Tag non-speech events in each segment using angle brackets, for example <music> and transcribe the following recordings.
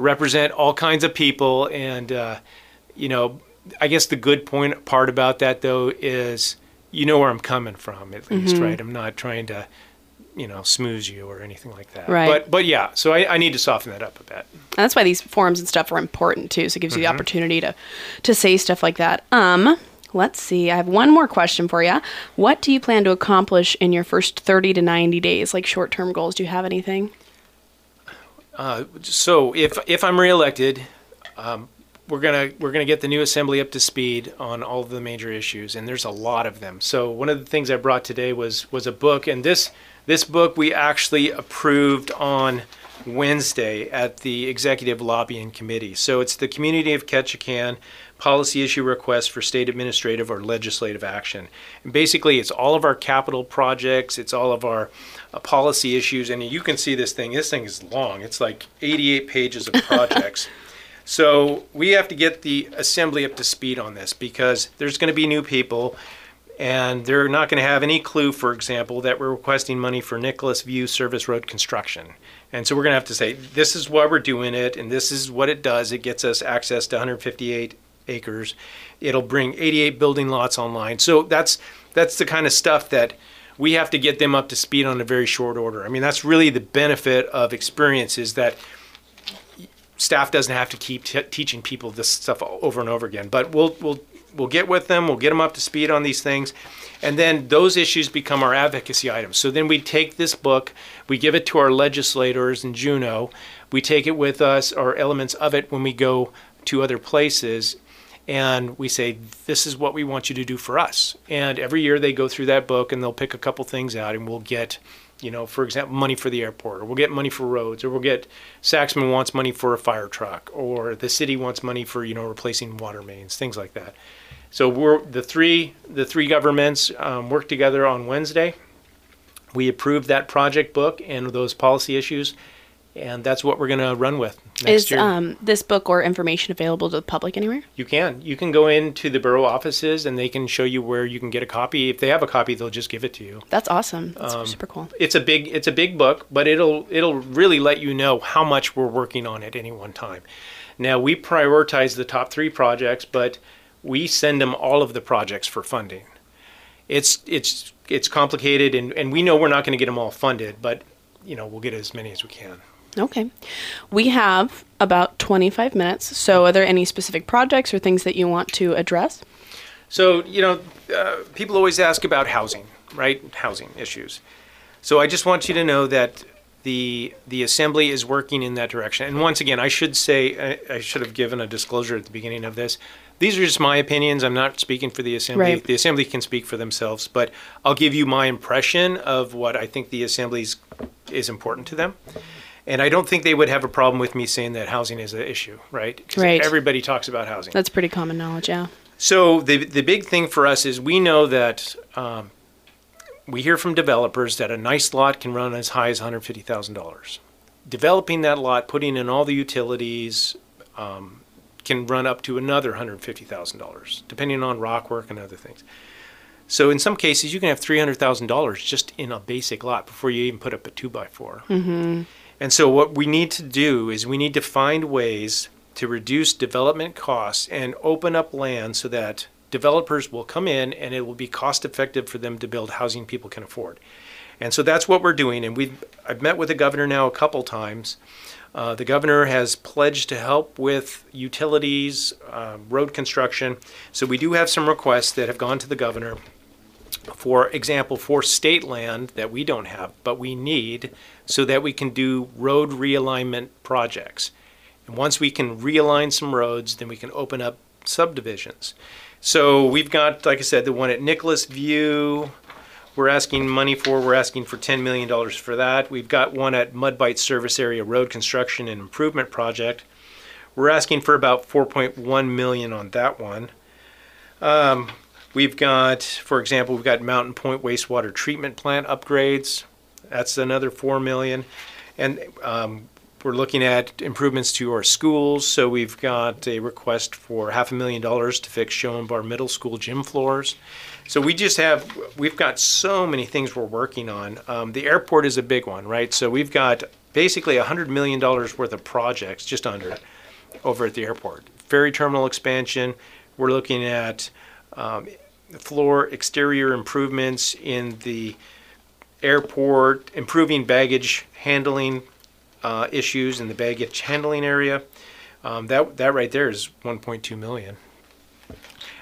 represent all kinds of people, and uh, you know, I guess the good point part about that though is you know where I'm coming from at least, Mm-hmm. right? I'm not trying to you know smooze you or anything like that. Right. But but yeah, so I, I need to soften that up a bit. And that's why these forums and stuff are important too. So it gives Mm-hmm. you the opportunity to to say stuff like that. Um, let's see. I have one more question for you. What do you plan to accomplish in your first 30 to 90 days? Like short term goals? Do you have anything? Uh, so if if I'm reelected, um, we're gonna we're gonna get the new assembly up to speed on all of the major issues, and there's a lot of them. So one of the things I brought today was was a book, and this this book we actually approved on Wednesday at the executive lobbying committee. So it's the Community of Ketchikan policy issue request for state administrative or legislative action. And basically, it's all of our capital projects, it's all of our uh, policy issues, and you can see this thing. This thing is long. It's like 88 pages of projects. <laughs> So we have to get the assembly up to speed on this because there's going to be new people and they're not going to have any clue, for example, that we're requesting money for Nicholas View Service Road construction. And so we're going to have to say, this is why we're doing it, and this is what it does. It gets us access to 158 acres. It'll bring 88 building lots online. So that's that's the kind of stuff that we have to get them up to speed on a very short order. I mean, that's really the benefit of experience is that staff doesn't have to keep t- teaching people this stuff over and over again. But we'll we'll we'll get with them. We'll get them up to speed on these things, and then those issues become our advocacy items. So then we take this book, we give it to our legislators in Juneau, we take it with us or elements of it when we go to other places. And we say, this is what we want you to do for us. And every year they go through that book and they'll pick a couple things out, and we'll get you know, for example, money for the airport, or we'll get money for roads, or we'll get Saxman wants money for a fire truck, or the city wants money for you know replacing water mains, things like that. So we're the three the three governments um, work together on Wednesday. We approved that project book and those policy issues, and that's what we're going to run with next Is year. um, this book or information available to the public anywhere? You can. You can go into the borough offices and they can show you where you can get a copy. If they have a copy, they'll just give it to you. That's awesome. That's Um, super cool. It's a big it's a big book, but it'll it'll really let you know how much we're working on at any one time. Now we prioritize the top 3 projects, but we send them all of the projects for funding. It's it's it's complicated and, and we know we're not going to get them all funded, but you know, we'll get as many as we can. Okay. We have about 25 minutes. So, are there any specific projects or things that you want to address? So, you know, uh, people always ask about housing, right? Housing issues. So I just want you to know that the the assembly is working in that direction. And once again, I should say I, I should have given a disclosure at the beginning of this. These are just my opinions. I'm not speaking for the assembly. Right. The assembly can speak for themselves, but I'll give you my impression of what I think the assembly's is important to them. And I don't think they would have a problem with me saying that housing is an issue, right? 'Cause Right. Everybody talks about housing. That's pretty common knowledge, yeah. So the the big thing for us is we know that um, we hear from developers that a nice lot can run as high as one hundred fifty thousand dollars. Developing that lot, putting in all the utilities, um, can run up to another hundred fifty thousand dollars, depending on rock work and other things. So in some cases, you can have three hundred thousand dollars just in a basic lot before you even put up a two by 4 Mm-hmm. And so what we need to do is we need to find ways to reduce development costs and open up land so that developers will come in and it will be cost effective for them to build housing people can afford. And so that's what we're doing. And we've I've met with the governor now a couple times. Uh, the governor has pledged to help with utilities, uh, road construction. So we do have some requests that have gone to the governor for example, for state land that we don't have, but we need so that we can do road realignment projects. And once we can realign some roads, then we can open up subdivisions. So we've got, like I said, the one at Nicholas View. We're asking money for. We're asking for $10 million for that. We've got one at Mud Bight Service Area Road Construction and Improvement Project. We're asking for about 4.1 million on that one. Um, we've got, for example, we've got Mountain Point wastewater treatment plant upgrades. That's another four million, and um, we're looking at improvements to our schools. So we've got a request for half a million dollars to fix Schoenbar Middle School gym floors. So we just have, we've got so many things we're working on. Um, the airport is a big one, right? So we've got basically $100 million worth of projects, just under, over at the airport. Ferry terminal expansion, we're looking at um, floor exterior improvements in the airport, improving baggage handling uh, issues in the baggage handling area. Um, that that right there is 1.2 million.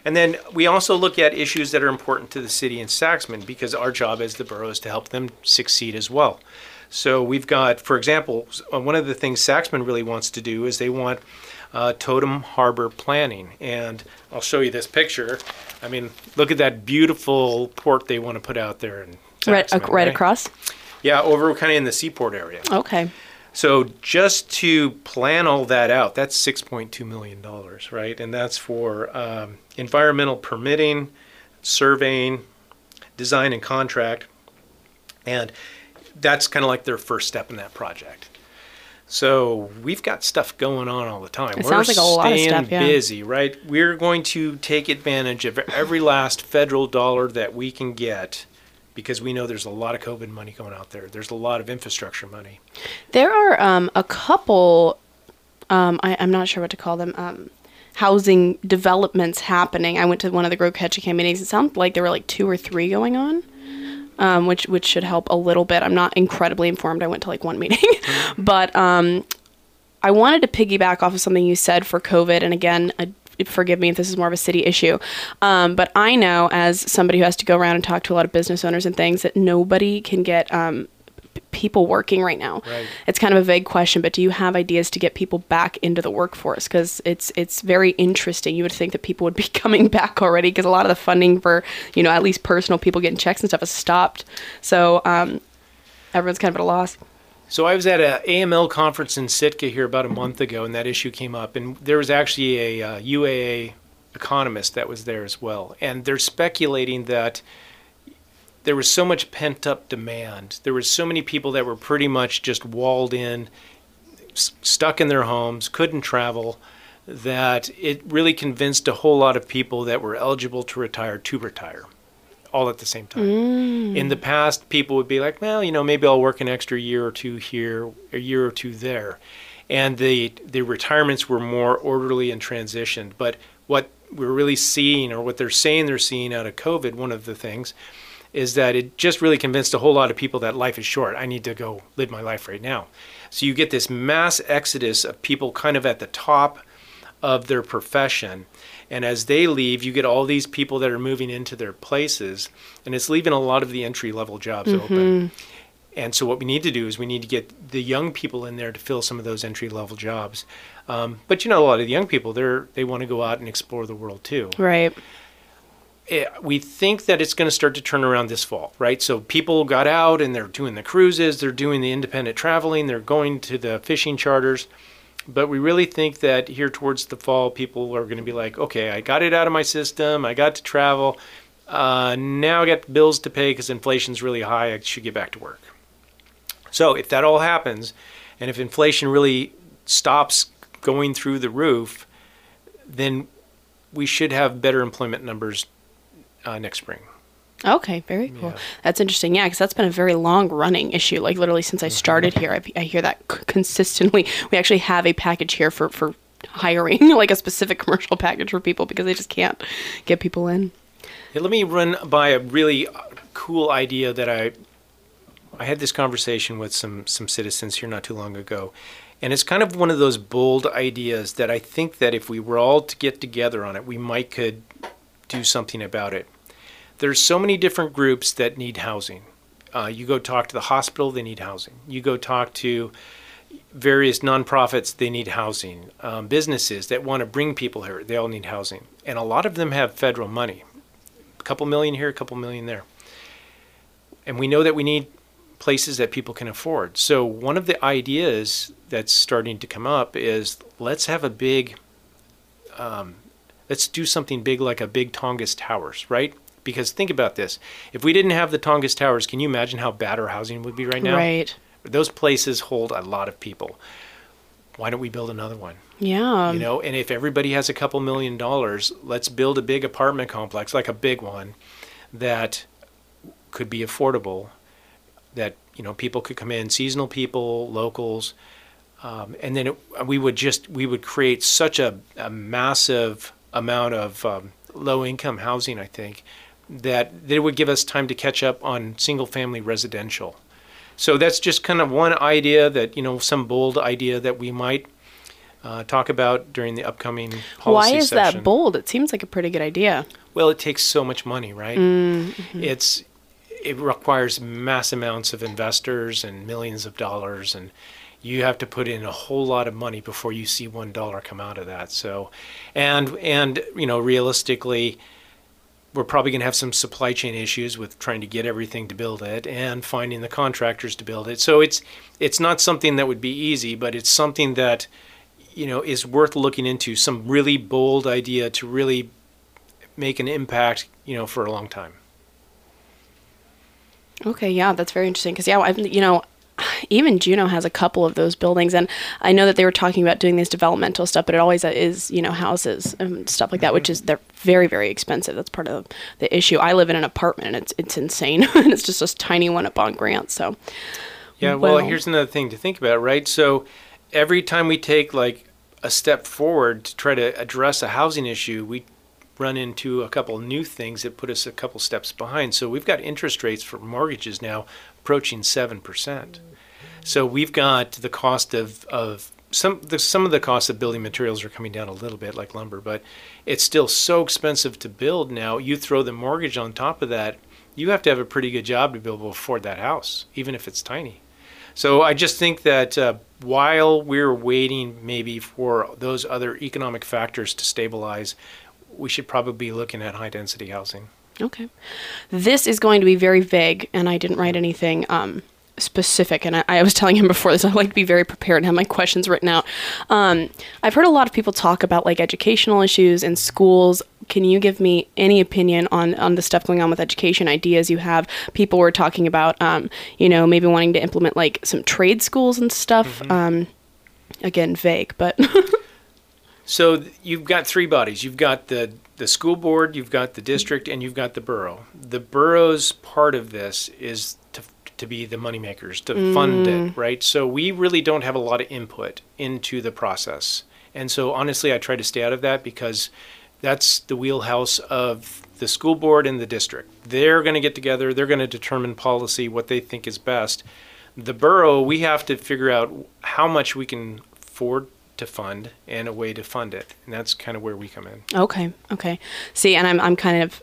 And then we also look at issues that are important to the city and Saxman because our job as the borough is to help them succeed as well. So we've got, for example, uh, one of the things Saxman really wants to do is they want uh, totem harbor planning. And I'll show you this picture. I mean, look at that beautiful port they want to put out there. In Right, Saxman, uh, right across. Yeah, over kind of in the seaport area. Okay. So just to plan all that out, that's six point two million dollars, right? And that's for um, environmental permitting, surveying, design and contract, and that's kind of like their first step in that project. So we've got stuff going on all the time. It sounds like a lot of stuff, yeah. busy, right? We're going to take advantage of every last federal dollar that we can get because we know there's a lot of COVID money going out there. There's a lot of infrastructure money. There are um, a couple, um, I, I'm not sure what to call them, um, housing developments happening. I went to one of the Grow Ketchikan meetings. It sounded like there were like two or three going on. Um, which which should help a little bit. I'm not incredibly informed. I went to like one <laughs> meeting, but um, I wanted to piggyback off of something you said for COVID. And again, forgive me if this is more of a city issue, um, but I know as somebody who has to go around and talk to a lot of business owners and things that nobody can get um, people working right now. Right. It's kind of a vague question, but do you have ideas to get people back into the workforce? Because it's it's very interesting. You would think that people would be <laughs> coming back already because a lot of the funding for you know at least personal people getting checks and stuff has stopped. So um, everyone's kind of at a loss. So I was at a AML conference in Sitka here about a month ago, and that issue came up. And there was actually a uh, UAA economist that was there as well, and they're speculating that there was so much pent up demand. There was so many people that were pretty much just walled in, s- stuck in their homes, couldn't travel, that it really convinced a whole lot of people that were eligible to retire to retire, all at the same time. Mm. In the past, people would be like, well, you know, maybe I'll work an extra year or two here, a year or two there. And the, the retirements were more orderly and transitioned. But what we're really seeing, or what they're saying they're seeing out of COVID, one of the things, is that it just really convinced a whole lot of people that life is short. I need to go live my life right now. So you get this mass exodus of people kind of at the top of their profession. And as they leave, you get all these people that are moving into their places, and it's leaving a lot of the entry level jobs open. And so, what we need to do is we need to get the young people in there to fill some of those entry level jobs. Um, but you know, a lot of the young people, they're they want to go out and explore the world too Right. Eh, we think that it's going to start to turn around this fall, right? So people got out and they're doing the cruises, they're doing the independent traveling, they're going to the fishing charters. But we really think that here towards the fall, people are going to be like, okay, I got it out of my system, I got to travel. Uh, now I got bills to pay because inflation's really high. I should get back to work. So if that all happens, and if inflation really stops going through the roof, then we should have better employment numbers uh, next spring. Okay, very cool. Yeah. That's interesting. Yeah, because that's been a very long running issue. Like literally since Mm-hmm. I started here, I, I hear that c- consistently. We actually have a package here for for hiring, <laughs> like a specific commercial package for people because they just can't get people in. Hey, let me run by a really uh, cool idea that I I had this conversation with some some citizens here not too long ago. And it's kind of one of those bold ideas that I think that if we were all to get together on it, we might could do something about it. There's so many different groups that need housing. Uh, you go talk to the hospital, they need housing. You go talk to various nonprofits, they need housing. Um, businesses that want to bring people here, they all need housing. And a lot of them have federal money a couple million here, a couple million there. And we know that we need places that people can afford. So one of the ideas that's starting to come up is let's have a big, um, let's do something big like a big Tongass Towers, right? Because think about this: if we didn't have the Tongass Towers, can you imagine how bad our housing would be right now? Right. Those places hold a lot of people. Why don't we build another one? Yeah. you know and if everybody has a couple million dollars let's build a big apartment complex like a big one that could be affordable that you know, people could come in, seasonal people, locals, um, and then it, we would just we would create such a, a massive amount of um, low income housing. I think that it would give us time to catch up on single family residential. So that's just kind of one idea that you know some bold idea that we might uh, talk about during the upcoming Why is session. that bold? It seems like a pretty good idea. Well, it takes so much money, right? Mm-hmm. It's it requires mass amounts of investors and millions of dollars, and you have to put in a whole lot of money before you see one dollar come out of that. So, and and you know, realistically, we're probably going to have some supply chain issues with trying to get everything to build it and finding the contractors to build it. So it's it's not something that would be easy, but it's something that you know is worth looking into. Some really bold idea to really make an impact, you know, for a long time. Okay, yeah, that's very interesting because yeah, I've, you know, even Juneau has a couple of those buildings, and I know that they were talking about doing this developmental stuff, but it always is you know houses and stuff like that, which mhm. is they're very very expensive. That's part of the issue. I live in an apartment, and it's it's insane, <laughs> and it's just a tiny one up on Grant. So Yeah, well, Well- here's another thing to think about, right? So every time we take like a step forward to try to address a housing issue, we run into a couple new things that put us a couple steps behind. So we've got interest rates for mortgages now approaching 7%. So we've got the cost of, of some the, some of the costs of building materials are coming down a little bit like lumber, but it's still so expensive to build now. You throw the mortgage on top of that, you have to have a pretty good job to be able to afford that house, even if it's tiny. So I just think that uh, while we're waiting maybe for those other economic factors to stabilize, we should probably be looking at high density housing. Okay. This is going to be very vague, and I didn't write anything um, specific. And I, I was <laughs> telling him before this, I like to be very prepared and have my questions written out. Um, I've heard a lot of people talk about like educational issues in schools. Can you give me any opinion on, on the stuff going on with education ideas you have? People were talking about, um, you know, maybe wanting to implement like some trade schools and stuff. Um, again, vague, but <laughs> So you've got three bodies. You've got the the school board, you've got the district, and you've got the borough. The borough's part of this is to to be the moneymakers, to fund it, mm. right? So we really don't have a lot of input into the process. And so honestly, I try to stay out of that because that's the wheelhouse of the school board and the district. They're going to get together, they're going to determine policy, what they think is best. The borough, we have to figure out how much we can afford to fund and a way to fund it. And that's kind of where we come in. Okay, okay. See, and I'm I'm kind of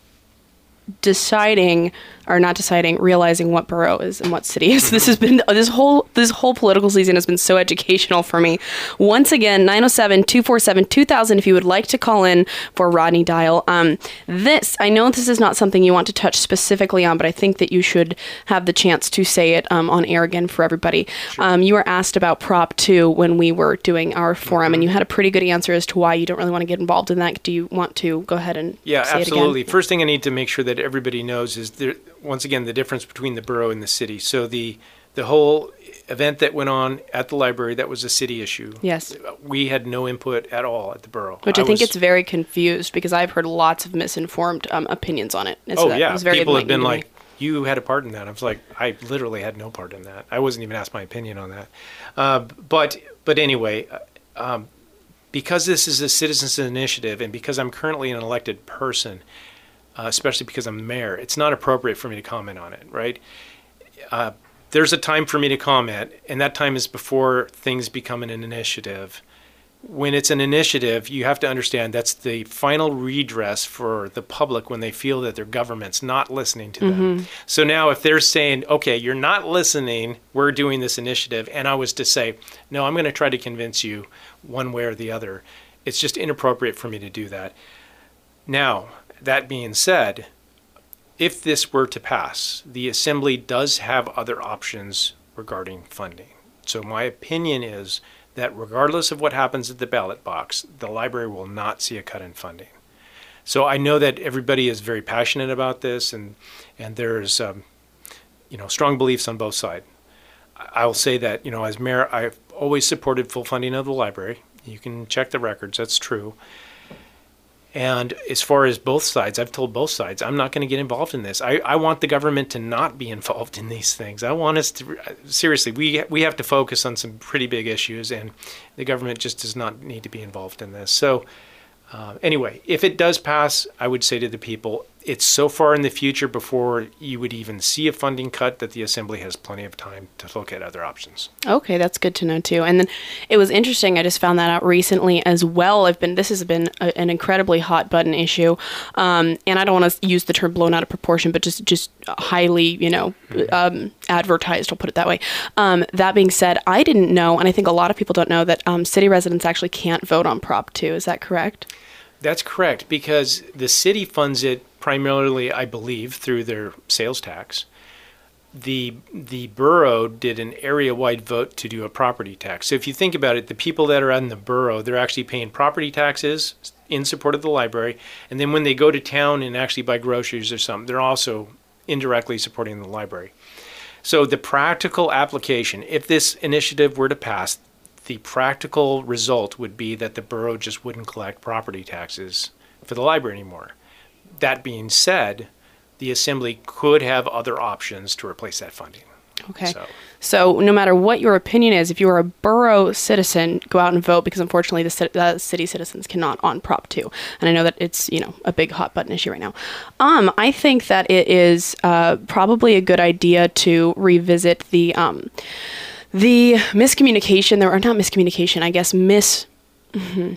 deciding or not deciding, realizing what borough is and what city is. This has been this whole this whole political season has been so educational for me. Once again, 907-247-2000 if you would like to call in for Rodney Dial. Um this I know this is not something you want to touch specifically on, but I think that you should have the chance to say it um, on air again for everybody. Um, you were asked about Prop 2 when we were doing our forum and you had a pretty good answer as to why you don't really want to get involved in that. Do you want to go ahead and Yeah, say absolutely. it again? First thing I need to make sure that everybody knows is there once again the difference between the borough and the city. So the the whole event that went on at the library that was a city issue. Yes. We had no input at all at the borough. Which I, think was- it's very confused because I've heard lots of misinformed um, opinions on it. And so Oh that yeah, was very people have been enlightening to me. like, "You had a part in that." I was like, "I literally had no part in that. I wasn't even asked my opinion on that." Uh, but but anyway, uh, um, because this is a citizens initiative, and because I'm currently an elected person, uh, especially because I'm mayor, it's not appropriate for me to comment on it. Right? Uh, there's a time for me to comment, and that time is before things become an initiative when it's an initiative, you have to understand that's the final redress for the public when they feel that their government's not listening to them. So now, if they're saying, okay, you're not listening, we're doing this initiative, and I was to say, no, I'm going to try to convince you one way or the other, it's just inappropriate for me to do that. Now, that being said, if this were to pass, the Assembly does have other options regarding funding. So, my opinion is that regardless of what happens at the ballot box, the library will not see a cut in funding. So, I know that everybody is very passionate about this, and, and there's um, you know, strong beliefs on both sides. I will say that, you know, as mayor, I've always supported full funding of the library. You can check the records, that's true. And as far as both sides, I've told both sides, I'm not going to get involved in this. I, I want the government to not be <laughs> involved in these things. I want us to, seriously, we, we have to focus on some pretty big issues, and the government just does not need to be involved in this. So, uh, anyway, if it does pass, I would say to the people, it's so far in the future before you would even see a funding cut that the assembly has plenty of time to look at other options. Okay, that's good to know too. And then it was interesting. I just found that out recently as well. I've been this has been a, an incredibly hot button issue, um, and I don't want to use the term blown out of proportion, but just just highly you know um, advertised. I'll put it that way. Um, that being said, I didn't know, and I think a lot of people don't know that um, city residents actually can't vote on Prop Two. Is that correct? That's correct because the city funds it primarily, I believe, through their sales tax. The the borough did an area-wide vote to do a property tax. So if you think about it, the people that are in the borough, they're actually paying property taxes in support of the library, and then when they go to town and actually buy groceries or something, they're also indirectly supporting the library. So the practical application, if this initiative were to pass, the practical result would be that the borough just wouldn't collect property taxes for the library anymore that being said, the assembly could have other options to replace that funding. Okay. So. so. no matter what your opinion is, if you are a borough citizen, go out and vote because unfortunately the, the city citizens cannot on Prop 2. And I know that it's, you know, a big hot button issue right now. Um, I think that it is uh, probably a good idea to revisit the um, the miscommunication there or not miscommunication, I guess mis mm-hmm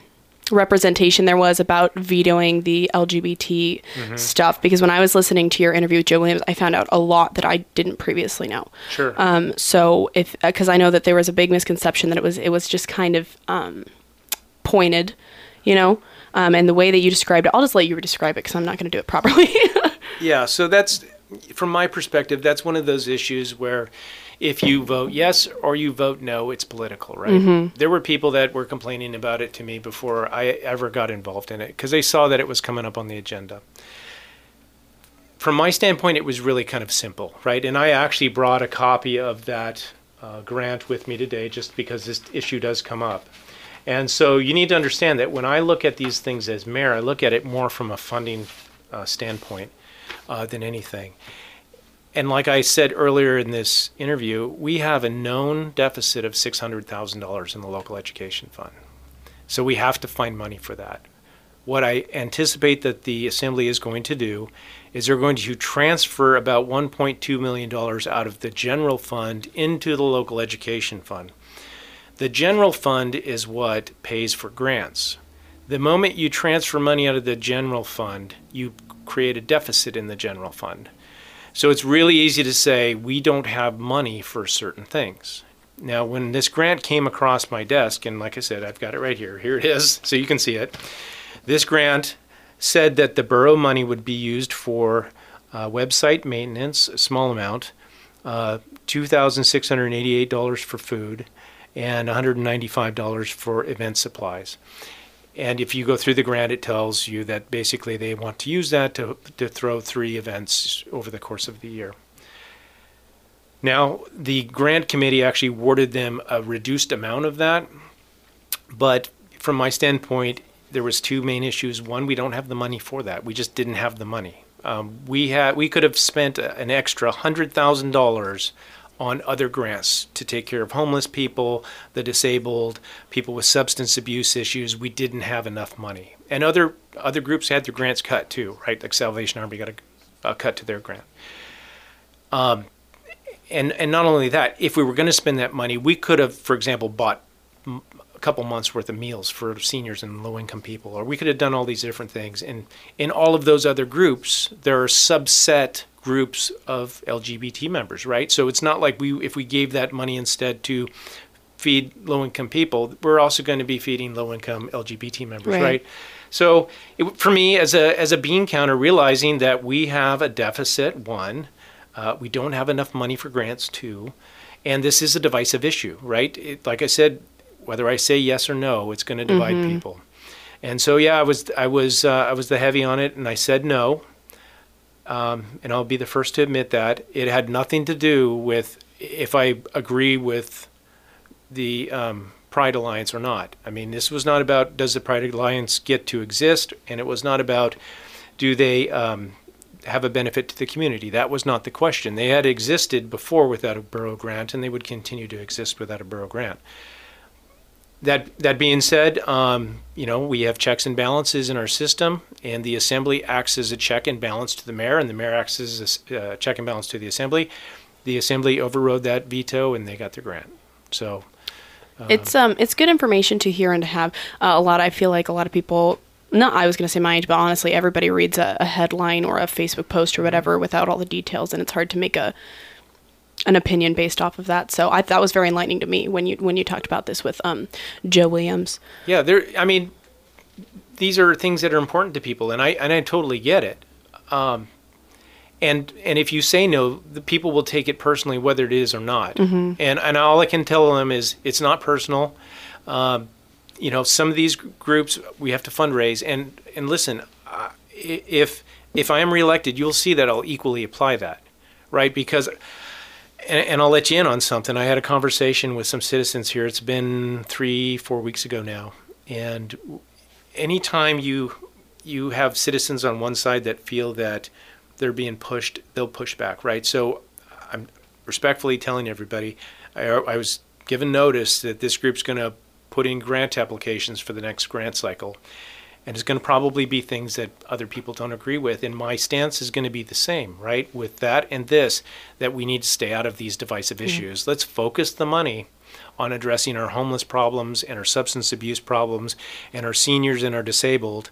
representation there was about vetoing the LGBT mm-hmm. stuff because when I was listening to your interview with Joe Williams, I found out a lot that I didn't previously know. Sure. Um, so if because uh, I know that there was a big misconception that it was it was just kind of um, pointed, you know, um, and the way that you described it, I'll just let you describe it because I'm not going to do it properly. <laughs> yeah. So that's from my perspective, that's one of those issues where if you vote yes or you vote no, it's political, right? Mm-hmm. There were people that were complaining about it to me before I ever got involved in it because they saw that it was coming up on the agenda. From my standpoint, it was really kind of simple, right? And I actually brought a copy of that uh, grant with me today just because this issue does come up. And so you need to understand that when I look at these things as mayor, I look at it more from a funding uh, standpoint uh, than anything and like I said earlier in this interview, we have a known deficit of $600,000 in the local education fund. So we have to find money for that. What I anticipate that the assembly is going to do is they're going to transfer about $1.2 million out of the general fund into the local education fund. The general fund is what pays for grants. The moment you transfer money out of the general fund, you create a deficit in the general fund. So it's really easy to say we don't have money for certain things. Now, when this grant came across my desk, and like I said, I've got it right here, here it is, <laughs> so you can see it. This grant said that the borough money would be used for uh, website maintenance, a small amount, uh, $2,688 for food, and $195 for event supplies. And if you go through the grant, it tells you that basically they want to use that to, to throw three events over the course of the year. Now, the grant committee actually awarded them a reduced amount of that, but from my standpoint, there was two main issues. One, we don't have the money for that. We just didn't have the money. Um, we had we could have spent an extra hundred thousand dollars on other grants to take care of homeless people, the disabled, people with substance abuse issues. We didn't have enough money, and other other groups had their grants cut too, right? Like Salvation Army got a, a cut to their grant. Um, and and not only that, if we were going to spend that money, we could have, for example, bought a couple months worth of meals for seniors and low income people, or we could have done all these different things. And in all of those other groups, there are subset groups of LGBT members, right? So it's not like we if we gave that money instead to feed low income people, we're also going to be feeding low income LGBT members, right? right? So it, for me, as a as a bean counter, realizing that we have a deficit, one, uh, we don't have enough money for grants, two, and this is a divisive issue, right? It, like I said, whether I say yes or no, it's going to divide mm-hmm. people. And so yeah, I was I was uh, I was the heavy on it, and I said no um, and I'll be the first to admit that it had nothing to do with if I agree with the um, Pride Alliance or not. I mean, this was not about does the Pride Alliance get to exist, and it was not about do they um, have a benefit to the community. That was not the question. They had existed before without a borough grant, and they would continue to exist without a borough grant. That that being said, um, you know we have checks and balances in our system, and the assembly acts as a check and balance to the mayor, and the mayor acts as a uh, check and balance to the assembly. The assembly overrode that veto, and they got their grant. So it's um it's good information to hear and to have. Uh, a lot I feel like a lot of people not I was going to say my age, but honestly everybody reads a, a headline or a Facebook post or whatever without all the details and it's hard to make a an opinion based off of that. So I that was very enlightening to me when you when you talked about this with um Joe Williams. Yeah, there. I mean, these are things that are important to people, and I and I totally get it. Um, and and if you say no, the people will take it personally, whether it is or not. And and all I can tell them is it's not personal. Um, you know, some of these groups we have to fundraise, and and listen, uh, if if I am reelected, you'll see that I'll equally apply that, right? Because and, and I'll let you in on something. I had a conversation with some citizens here. It's been three, four weeks ago now, and anytime you you have citizens on one side that feel that they're being pushed, they'll push back, right? So I'm respectfully telling everybody, I, I was given notice that this group's going to put in grant applications for the next grant cycle. And it's going to probably be things that other people don't agree with. And my stance is going to be the same, right? With that and this, that we need to stay out of these divisive mm-hmm. issues. Let's focus the money on addressing our homeless problems and our substance abuse problems and our seniors and our disabled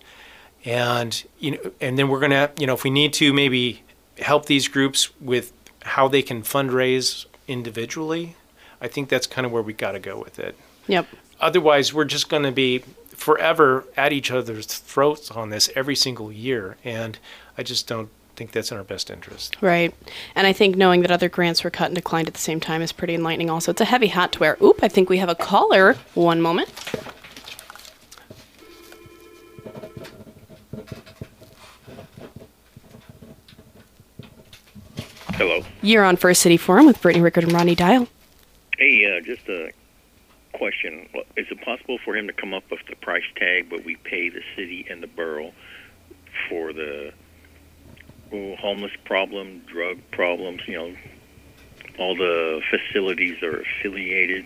and you know and then we're going to you know if we need to maybe help these groups with how they can fundraise individually i think that's kind of where we got to go with it Yep. otherwise we're just going to be forever at each other's throats on this every single year and i just don't think that's in our best interest Right. And I think knowing that other grants were cut and declined at the same time is pretty enlightening also. It's a heavy hat to wear. Oop, I think we have a caller. One moment. Hello. You're on First City Forum with Brittany Rickard and Rodney Dial. Hey, uh, just a question. Is it possible for him to come up with the price tag, but we pay the city and the borough for the homeless problem, drug problems, you know, all the facilities are affiliated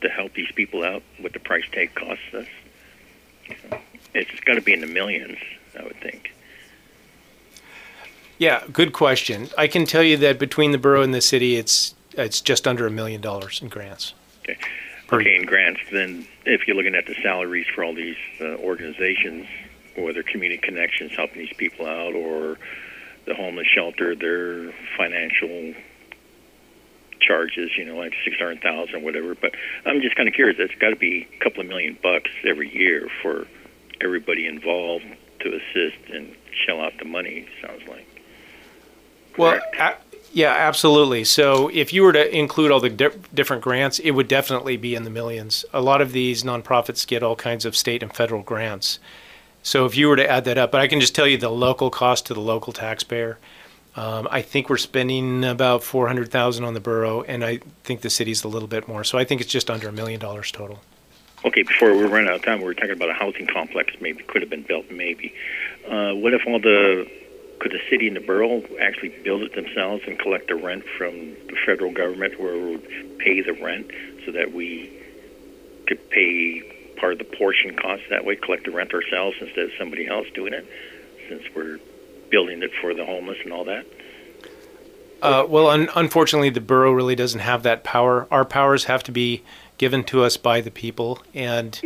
to help these people out, what the price tag costs us? It's got to be in the millions, I would think. yeah good question i can tell you that between the borough and the city it's it's just under a million dollars in grants Okay. Per- and grants, then if you're looking at the salaries for all these uh, organizations, whether community connections helping these people out or the homeless shelter, their financial charges, you know, like six hundred thousand or whatever. But I'm just kind of curious. It's got to be a couple of million bucks every year for everybody involved to assist and shell out the money. Sounds like. Well, Correct. Yeah, absolutely. So if you were to include all the di- different grants, it would definitely be in the millions. A lot of these nonprofits get all kinds of state and federal grants. So if you were to add that up, but I can just tell you the local cost to the local taxpayer. Um, I think we're spending about four hundred thousand on the borough, and I think the city's a little bit more. So I think it's just under a million dollars total. Okay, before we run out of time, we were talking about a housing complex. Maybe could have been built. Maybe. Uh, what if all the could the city and the borough actually build it themselves and collect the rent from the federal government, where we would pay the rent, so that we could pay part of the portion cost that way, collect the rent ourselves instead of somebody else doing it, since we're building it for the homeless and all that. Uh, well, un- unfortunately, the borough really doesn't have that power. Our powers have to be given to us by the people, and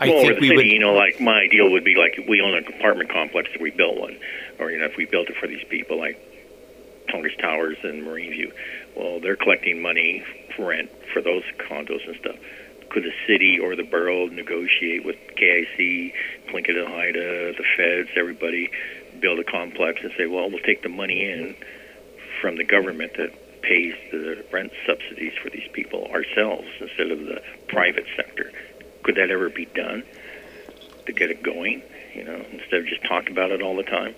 I well, think the we city, would. you know, like my ideal would be like we own an apartment complex if we built one, or you know, if we built it for these people, like Tongass Towers and Marine View. Well, they're collecting money for rent for those condos and stuff. Could the city or the borough negotiate with KIC, Tlingit and Haida, the feds, everybody, build a complex and say, well, we'll take the money in from the government that pays the rent subsidies for these people ourselves instead of the private sector. Could that ever be done to get it going? You know, instead of just talking about it all the time.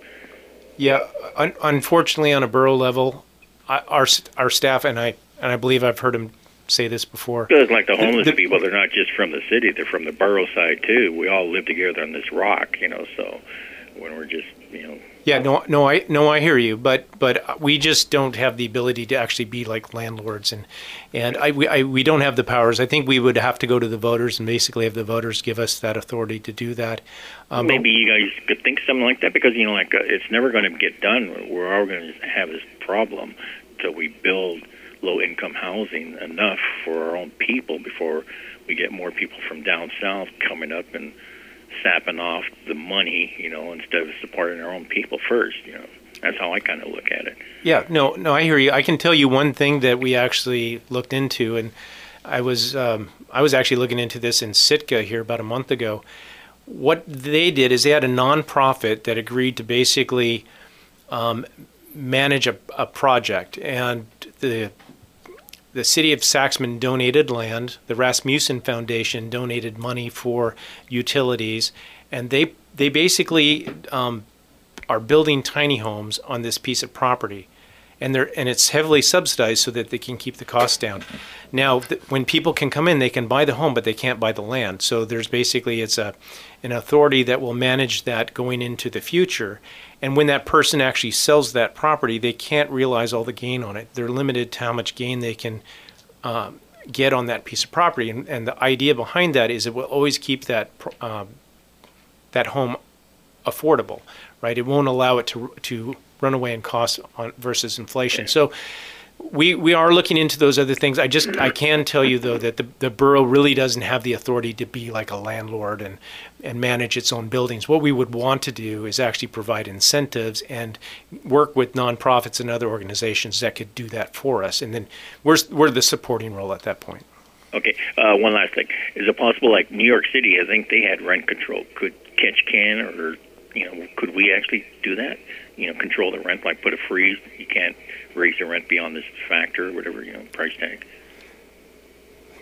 Yeah, un- unfortunately, on a borough level, I, our our staff and I and I believe I've heard him say this before. Because like the homeless the- people, they're not just from the city; they're from the borough side too. We all live together on this rock, you know. So when we're just, you know, Yeah, no, no, I no, I hear you, but but we just don't have the ability to actually be like landlords, and and I we, I we don't have the powers. I think we would have to go to the voters and basically have the voters give us that authority to do that. Um, maybe you guys could think something like that because you know, like uh, it's never going to get done. We're all going to have this problem till we build low-income housing enough for our own people before we get more people from down south coming up and sapping off the money, you know, instead of supporting our own people first. You know, that's how I kind of look at it. Yeah, no, no, I hear you. I can tell you one thing that we actually looked into, and I was um, I was actually looking into this in Sitka here about a month ago. What they did is they had a nonprofit that agreed to basically um, manage a, a project, and the the city of Saxman donated land. The Rasmuson Foundation donated money for utilities, and they they basically um, are building tiny homes on this piece of property, and they're and it's heavily subsidized so that they can keep the costs down. Now, th- when people can come in, they can buy the home, but they can't buy the land. So there's basically it's a an authority that will manage that going into the future. And when that person actually sells that property, they can't realize all the gain on it. They're limited to how much gain they can um, get on that piece of property. And, and the idea behind that is it will always keep that um, that home affordable, right? It won't allow it to to run away in cost on versus inflation. So we we are looking into those other things. I just I can tell you though that the, the borough really doesn't have the authority to be like a landlord and and manage its own buildings. What we would want to do is actually provide incentives and work with nonprofits and other organizations that could do that for us. And then we're we're the supporting role at that point. Okay, uh, one last thing: is it possible, like New York City? I think they had rent control. Could Ketchikan or you know, could we actually do that? You know, control the rent, like put a freeze. You can't raise the rent beyond this factor whatever you know price tag.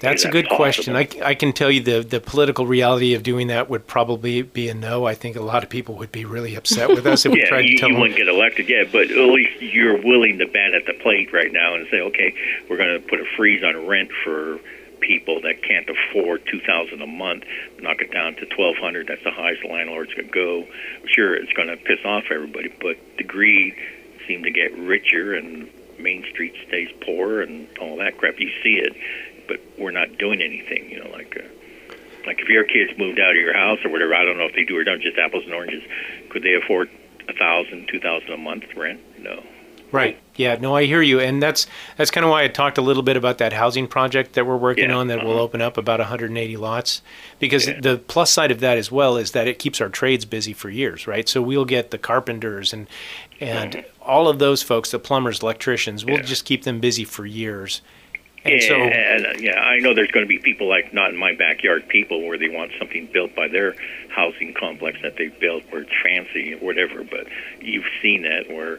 That's a that good question. I. I can tell you the, the political reality of doing that would probably be a no. I think a lot of people would be really upset with us if we <laughs> tried you, to tell you them. wouldn't get elected yet, but at least you're willing to bat at the plate right now and say, okay, we're going to put a freeze on rent for people that can't afford two thousand a month. Knock it down to twelve hundred. That's the highest landlords could go. Sure, it's going to piss off everybody, but the greed seem to get richer and Main Street stays poor and all that crap. You see it, but we're not doing anything. You know, like. Uh, like if your kids moved out of your house or whatever, I don't know if they do or don't, just apples and oranges. Could they afford a thousand, two thousand a month rent? No. Right. Yeah. No, I hear you, and that's that's kind of why I talked a little bit about that housing project that we're working Yeah, on that will uh-huh. open up about 180 lots, because Yeah. the plus side of that as well is that it keeps our trades busy for years, right? So we'll get the carpenters and and all of those folks, the plumbers, electricians, we'll Yeah. just keep them busy for years. And yeah, so and, uh, yeah, I know there's going to be people like not in my backyard people where they want something built by their housing complex that they built where it's fancy or whatever. But you've seen that where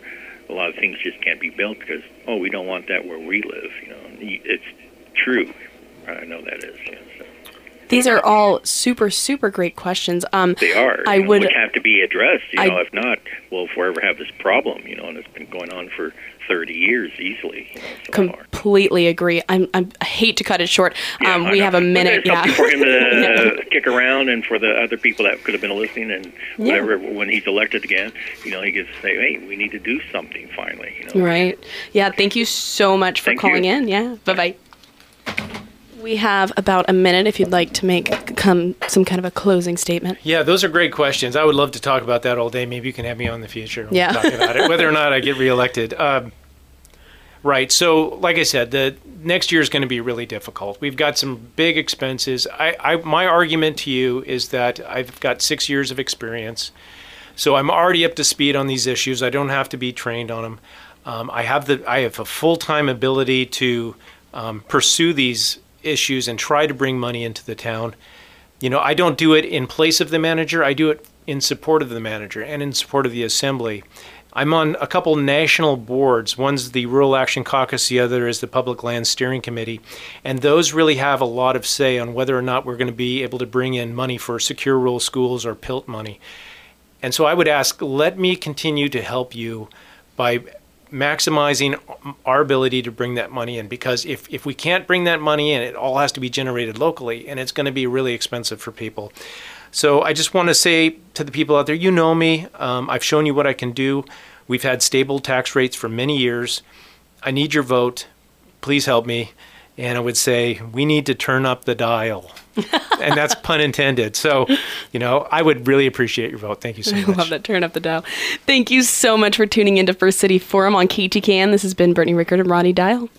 a lot of things just can't be built because oh, we don't want that where we live. You know, it's true. I know that is. Yeah, These are all super, super great questions. Um, they are. I know, would- have to be addressed. You I- know, if not, we'll forever have this problem. You know, and it's been going on for 30 years easily. You know, so far. completely agree. I'm, I'm, I hate to cut it short. Yeah, um, we have a minute. Yeah. for him to <laughs> kick around, and for the other people that could have been listening, and Yeah. whatever. When he's elected again, you know, he gets to say, "Hey, we need to do something finally." You know, Right. Yeah. Thank you so much for Thank calling you. in. Yeah. Bye bye. We have about a minute if you'd like to make come some kind of a closing statement. Yeah, those are great questions. I would love to talk about that all day. Maybe you can have me on in the future. and we'll Yeah. talk about it, whether or not I get reelected. <laughs> Um, right. So, like I said, the next year is going to be really difficult. We've got some big expenses. I, I, my argument to you is that I've got six years of experience, so I'm already up to speed on these issues. I don't have to be trained on them. Um, I have the, I have a full time ability to um, pursue these issues and try to bring money into the town you know, I don't do it in place of the manager. I do it in support of the manager and in support of the assembly. I'm on a couple national boards. One's the Rural Action Caucus, the other is the Public Land Steering Committee. And those really have a lot of say on whether or not we're going to be able to bring in money for secure rural schools or PILT money. And so I would ask, let me continue to help you by maximizing our ability to bring that money in because if, if we can't bring that money in, it all has to be generated locally and it's going to be really expensive for people. So I just want to say to the people out there, you know me, um, I've shown you what I can do. We've had stable tax rates for many years. I need your vote. Please help me. And I would say we need to turn up the dial. <laughs> and that's pun intended. So, you know, I would really appreciate your vote. Thank you so <laughs> I much. love that. Turn up the dial. Thank you so much for tuning into First City Forum on KTKN. This has been Brittany Rickard and Rodney Dial.